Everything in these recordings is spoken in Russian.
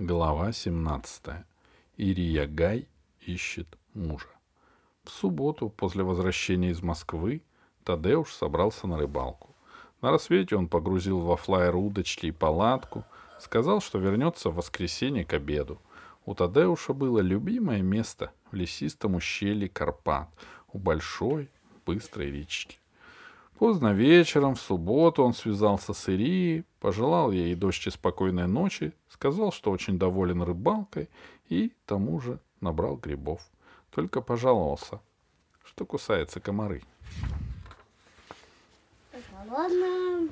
Глава 17. Ирия Гай ищет мужа. В субботу, после возвращения из Москвы, Тадеуш собрался на рыбалку. На рассвете он погрузил во флайер удочки и палатку, сказал, что вернется в воскресенье к обеду. У Тадеуша было любимое место в лесистом ущелье Карпат, у большой, быстрой речки. Поздно вечером, в субботу, он связался с Ирией, пожелал ей дождь спокойной ночи, сказал, что очень доволен рыбалкой и, тому же, набрал грибов. Только пожаловался, что кусаются комары. Ладно.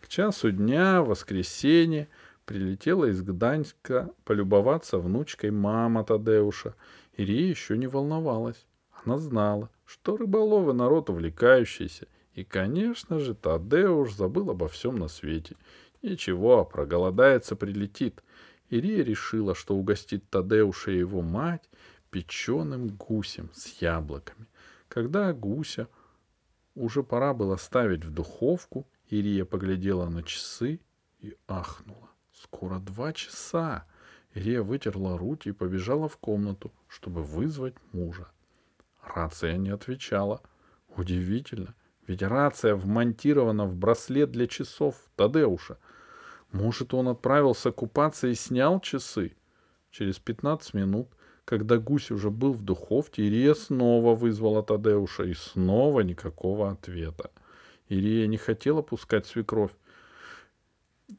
К часу дня, в воскресенье, прилетела из Гданьска полюбоваться внучкой мама Тадеуша. Ирия еще не волновалась. Она знала, что рыболовы народ увлекающийся, и, конечно же, Тадеуш забыл обо всем на свете. Ничего, проголодается, прилетит. Ирия решила, что угостит Тадеуша и его мать печеным гусем с яблоками. Когда гуся уже пора было ставить в духовку, Ирия поглядела на часы и ахнула. Скоро два часа. Ирия вытерла руки и побежала в комнату, чтобы вызвать мужа. Рация не отвечала. Удивительно — ведь рация вмонтирована в браслет для часов Тадеуша. Может, он отправился купаться и снял часы? Через пятнадцать минут, когда гусь уже был в духовке, Ирия снова вызвала Тадеуша, и снова никакого ответа. Ирия не хотела пускать свекровь,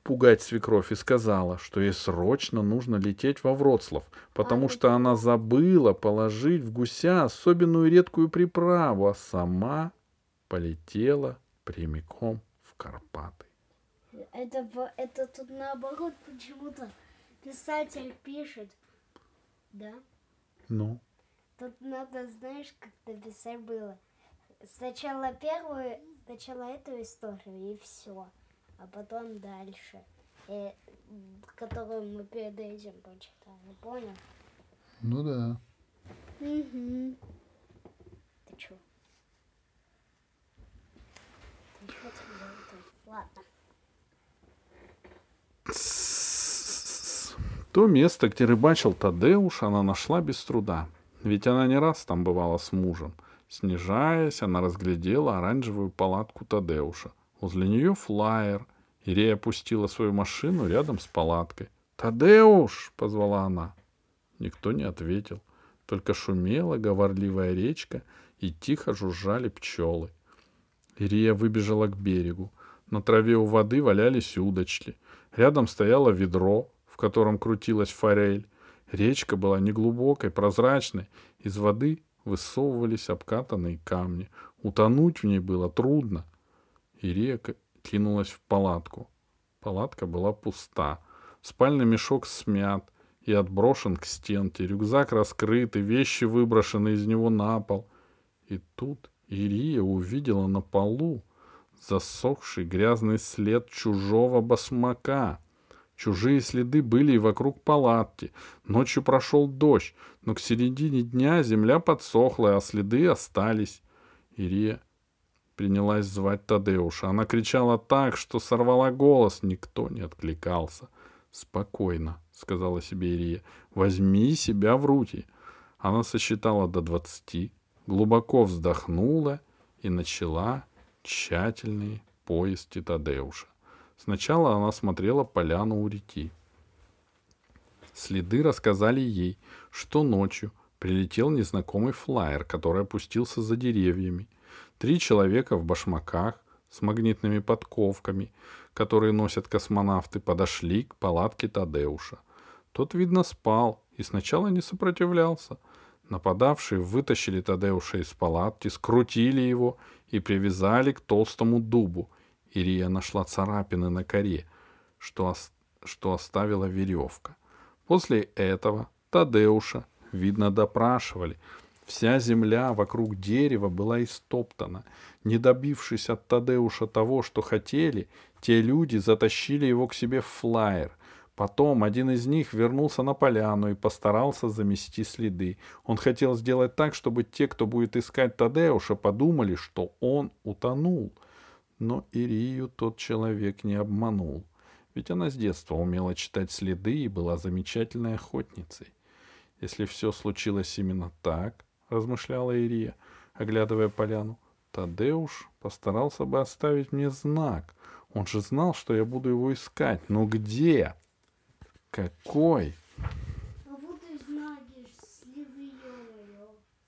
пугать свекровь и сказала, что ей срочно нужно лететь во Вроцлав, потому что она забыла положить в гуся особенную редкую приправу, а сама полетела прямиком в Карпаты. Это, это тут наоборот почему-то писатель пишет. Да? Ну? Тут надо, знаешь, как написать было. Сначала первую, сначала эту историю и все. А потом дальше. И, которую мы перед этим прочитали. Понял? Ну да. Угу. Ты чё? Ладно. То место, где рыбачил Тадеуш, она нашла без труда. Ведь она не раз там бывала с мужем. Снижаясь, она разглядела оранжевую палатку Тадеуша. Возле нее флаер. Ирия опустила свою машину рядом с палаткой. «Тадеуш!» — позвала она. Никто не ответил. Только шумела говорливая речка и тихо жужжали пчелы. Ирия выбежала к берегу. На траве у воды валялись удочки. Рядом стояло ведро, в котором крутилась форель. Речка была неглубокой, прозрачной. Из воды высовывались обкатанные камни. Утонуть в ней было трудно. Ирия кинулась в палатку. Палатка была пуста. Спальный мешок смят и отброшен к стенке. Рюкзак раскрыт, и вещи выброшены из него на пол. И тут Ирия увидела на полу засохший грязный след чужого басмака. Чужие следы были и вокруг палатки. Ночью прошел дождь, но к середине дня земля подсохла, а следы остались. Ирия принялась звать Тадеуша. Она кричала так, что сорвала голос. Никто не откликался. «Спокойно», — сказала себе Ирия. «Возьми себя в руки». Она сосчитала до двадцати, глубоко вздохнула и начала тщательный поиски Тадеуша. Сначала она смотрела поляну у реки. Следы рассказали ей, что ночью прилетел незнакомый флайер, который опустился за деревьями. Три человека в башмаках с магнитными подковками, которые носят космонавты, подошли к палатке Тадеуша. Тот, видно, спал и сначала не сопротивлялся, Нападавшие вытащили Тадеуша из палатки, скрутили его и привязали к толстому дубу. Ирия нашла царапины на коре, что, что оставила веревка. После этого Тадеуша, видно, допрашивали. Вся земля вокруг дерева была истоптана. Не добившись от Тадеуша того, что хотели, те люди затащили его к себе в флайер — Потом один из них вернулся на поляну и постарался замести следы. Он хотел сделать так, чтобы те, кто будет искать Тадеуша, подумали, что он утонул. Но Ирию тот человек не обманул. ведь она с детства умела читать следы и была замечательной охотницей. Если все случилось именно так, размышляла Ирия, оглядывая поляну, Тадеуш постарался бы оставить мне знак. Он же знал, что я буду его искать. Но где? Какой? А.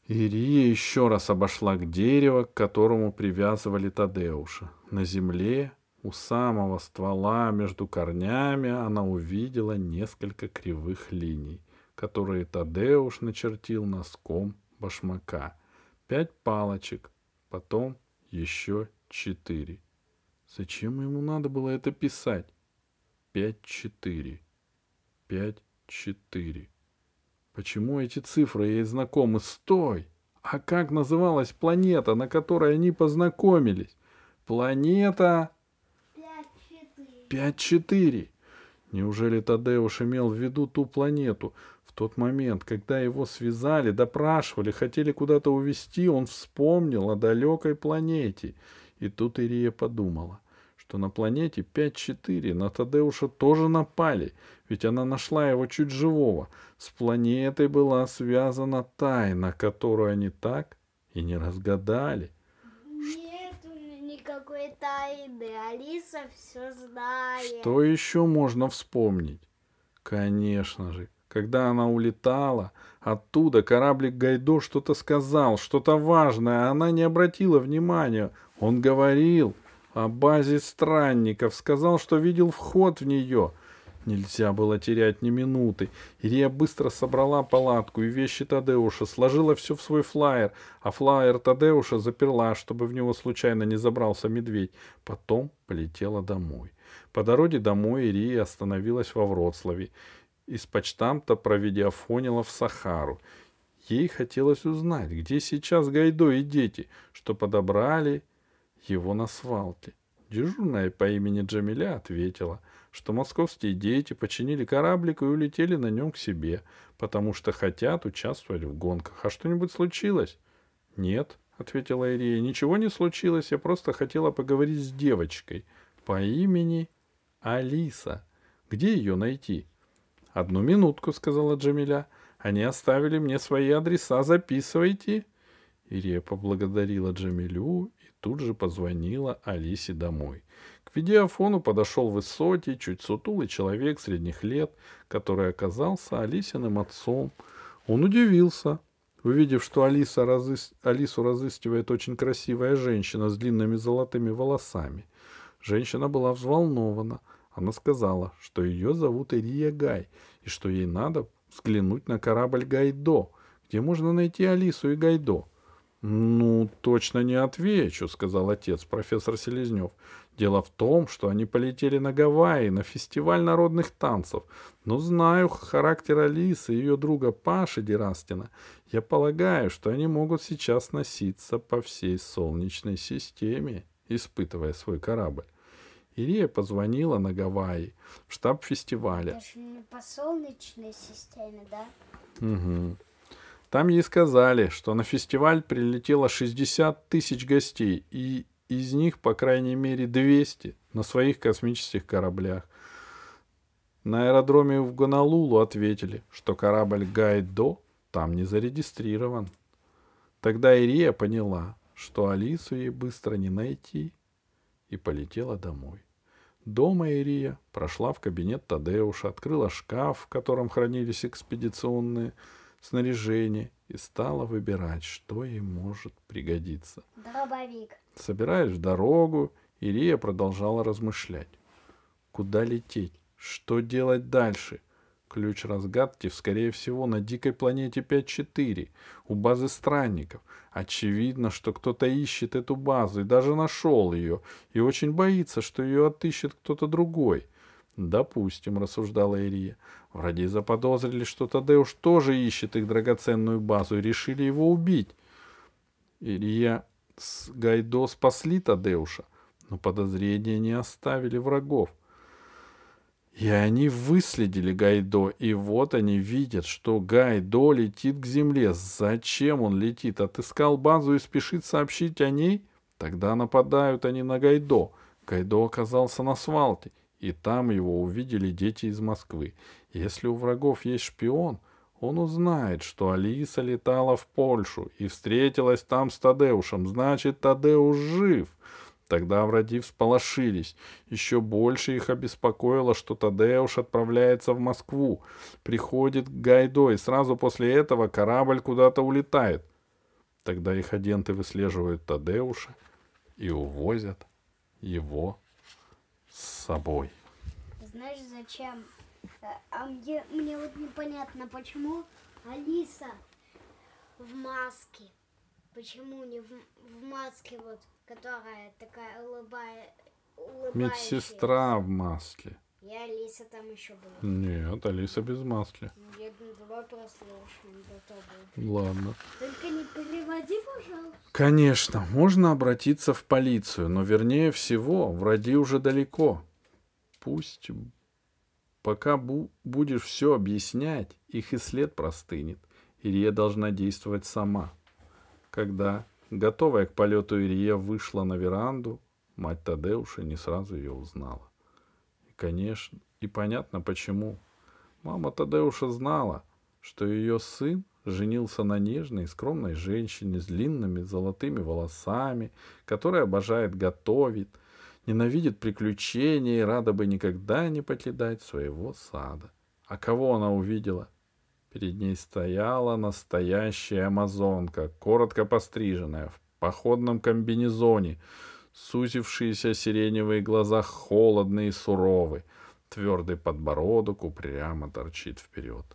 Ирия еще раз обошла к дереву, к которому привязывали Тадеуша. На земле, у самого ствола, между корнями, она увидела несколько кривых линий, которые Тадеуш начертил носком башмака. Пять палочек, потом еще четыре. Зачем ему надо было это писать? Пять-четыре. Пять-четыре. Почему эти цифры ей знакомы? Стой! А как называлась планета, на которой они познакомились? Планета Пять, четыре. 5-4. Неужели Тадеуш имел в виду ту планету? В тот момент, когда его связали, допрашивали, хотели куда-то увезти, он вспомнил о далекой планете. И тут Ирия подумала, что на планете 5-4 на Тадеуша тоже напали, ведь она нашла его чуть живого. С планетой была связана тайна, которую они так и не разгадали. Нет у меня никакой тайны. Алиса все знает. Что еще можно вспомнить? Конечно же, когда она улетала, оттуда кораблик Гайдо что-то сказал, что-то важное, а она не обратила внимания. Он говорил о базе странников, сказал, что видел вход в нее. Нельзя было терять ни минуты. Ирия быстро собрала палатку и вещи Тадеуша, сложила все в свой флаер, а флаер Тадеуша заперла, чтобы в него случайно не забрался медведь. Потом полетела домой. По дороге домой Ирия остановилась во Вроцлаве. Из почтамта провидеофонила в Сахару. Ей хотелось узнать, где сейчас Гайдо и дети, что подобрали его на свалке. Дежурная по имени Джамиля ответила, что московские дети починили кораблик и улетели на нем к себе, потому что хотят участвовать в гонках. А что-нибудь случилось? Нет, ответила Ирия, ничего не случилось, я просто хотела поговорить с девочкой по имени Алиса. Где ее найти? Одну минутку, сказала Джамиля. Они оставили мне свои адреса, записывайте. Ирия поблагодарила Джамилю тут же позвонила Алисе домой. К видеофону подошел высокий, чуть сутулый человек средних лет, который оказался Алисиным отцом. Он удивился, увидев, что Алиса разыс... Алису разыскивает очень красивая женщина с длинными золотыми волосами. Женщина была взволнована. Она сказала, что ее зовут Ирия Гай, и что ей надо взглянуть на корабль Гайдо, где можно найти Алису и Гайдо. «Ну, точно не отвечу», — сказал отец, профессор Селезнев. «Дело в том, что они полетели на Гавайи, на фестиваль народных танцев. Но знаю характер Алисы и ее друга Паши Дерастина. Я полагаю, что они могут сейчас носиться по всей Солнечной системе, испытывая свой корабль. Ирия позвонила на Гавайи, в штаб фестиваля. Даже не по солнечной системе, да? Мгм. Там ей сказали, что на фестиваль прилетело 60 тысяч гостей, и из них, по крайней мере, 200 на своих космических кораблях. На аэродроме в Гонолулу ответили, что корабль Гайдо там не зарегистрирован. Тогда Ирия поняла, что Алису ей быстро не найти, и полетела домой. Дома Ирия прошла в кабинет Тадеуша, открыла шкаф, в котором хранились экспедиционные снаряжения, и стала выбирать, что ей может пригодиться. Дробовик. Собираясь в дорогу, Ирия продолжала размышлять. Куда лететь? Что делать дальше? Ключ разгадки, скорее всего, на дикой планете 5-4, у базы странников. Очевидно, что кто-то ищет эту базу и даже нашел ее, и очень боится, что ее отыщет кто-то другой. Допустим, рассуждала Ирия. Вроде заподозрили, что Тадеуш тоже ищет их драгоценную базу и решили его убить. Илья с Гайдо спасли Тадеуша, но подозрения не оставили врагов. И они выследили Гайдо, и вот они видят, что Гайдо летит к земле. Зачем он летит? Отыскал базу и спешит сообщить о ней? Тогда нападают они на Гайдо. Гайдо оказался на свалке. И там его увидели дети из Москвы. Если у врагов есть шпион, он узнает, что Алиса летала в Польшу и встретилась там с Тадеушем. Значит, Тадеуш жив. Тогда враги всполошились. Еще больше их обеспокоило, что Тадеуш отправляется в Москву. Приходит к Гайдо, и сразу после этого корабль куда-то улетает. Тогда их агенты выслеживают Тадеуша и увозят его с собой. Знаешь, зачем? Э, А мне, мне вот непонятно, почему Алиса в маске. Почему не в, в маске вот, которая такая улыбая, улыбающаяся? Медсестра в масле. И Алиса там еще была. Нет, Алиса без маски. Я ну, давай прослушаем до того. Ладно. Только не переводи, пожалуйста. Конечно, можно обратиться в полицию, но вернее всего, враги уже далеко. Пусть пока бу- будешь все объяснять, их и след простынет. Ирия должна действовать сама. Когда, готовая к полету Ирия вышла на веранду, мать Тадеуша не сразу ее узнала. Конечно, и понятно почему. Мама Тадеуша знала, что ее сын женился на нежной и скромной женщине с длинными золотыми волосами, которая обожает готовить, ненавидит приключения и рада бы никогда не покидать своего сада. А кого она увидела? Перед ней стояла настоящая амазонка, коротко постриженная, в походном комбинезоне, сузившиеся сиреневые глаза холодные и суровы, твердый подбородок упрямо торчит вперед.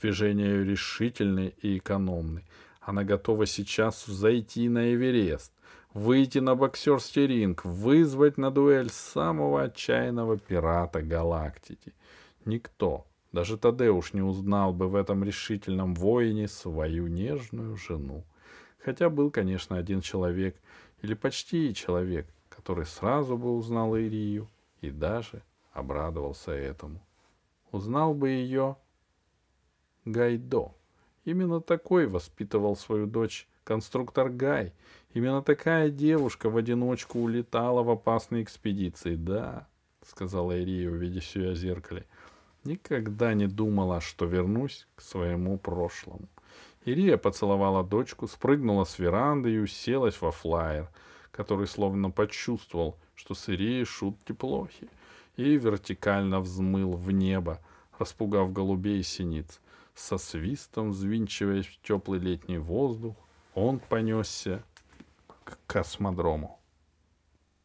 Движения решительные и экономны. Она готова сейчас взойти на Эверест, выйти на боксерский ринг, вызвать на дуэль самого отчаянного пирата галактики. Никто, даже Тадеуш не узнал бы в этом решительном воине свою нежную жену. Хотя был, конечно, один человек, или почти человек, который сразу бы узнал Ирию и даже обрадовался этому. Узнал бы ее Гайдо. Именно такой воспитывал свою дочь конструктор Гай. Именно такая девушка в одиночку улетала в опасные экспедиции. Да, сказала Ирия, увидев ее в зеркале. Никогда не думала, что вернусь к своему прошлому. Ирия поцеловала дочку, спрыгнула с веранды и уселась во флайер, который словно почувствовал, что с Ирией шутки плохи, и вертикально взмыл в небо, распугав голубей и синиц. Со свистом, взвинчиваясь в теплый летний воздух, он понесся к космодрому.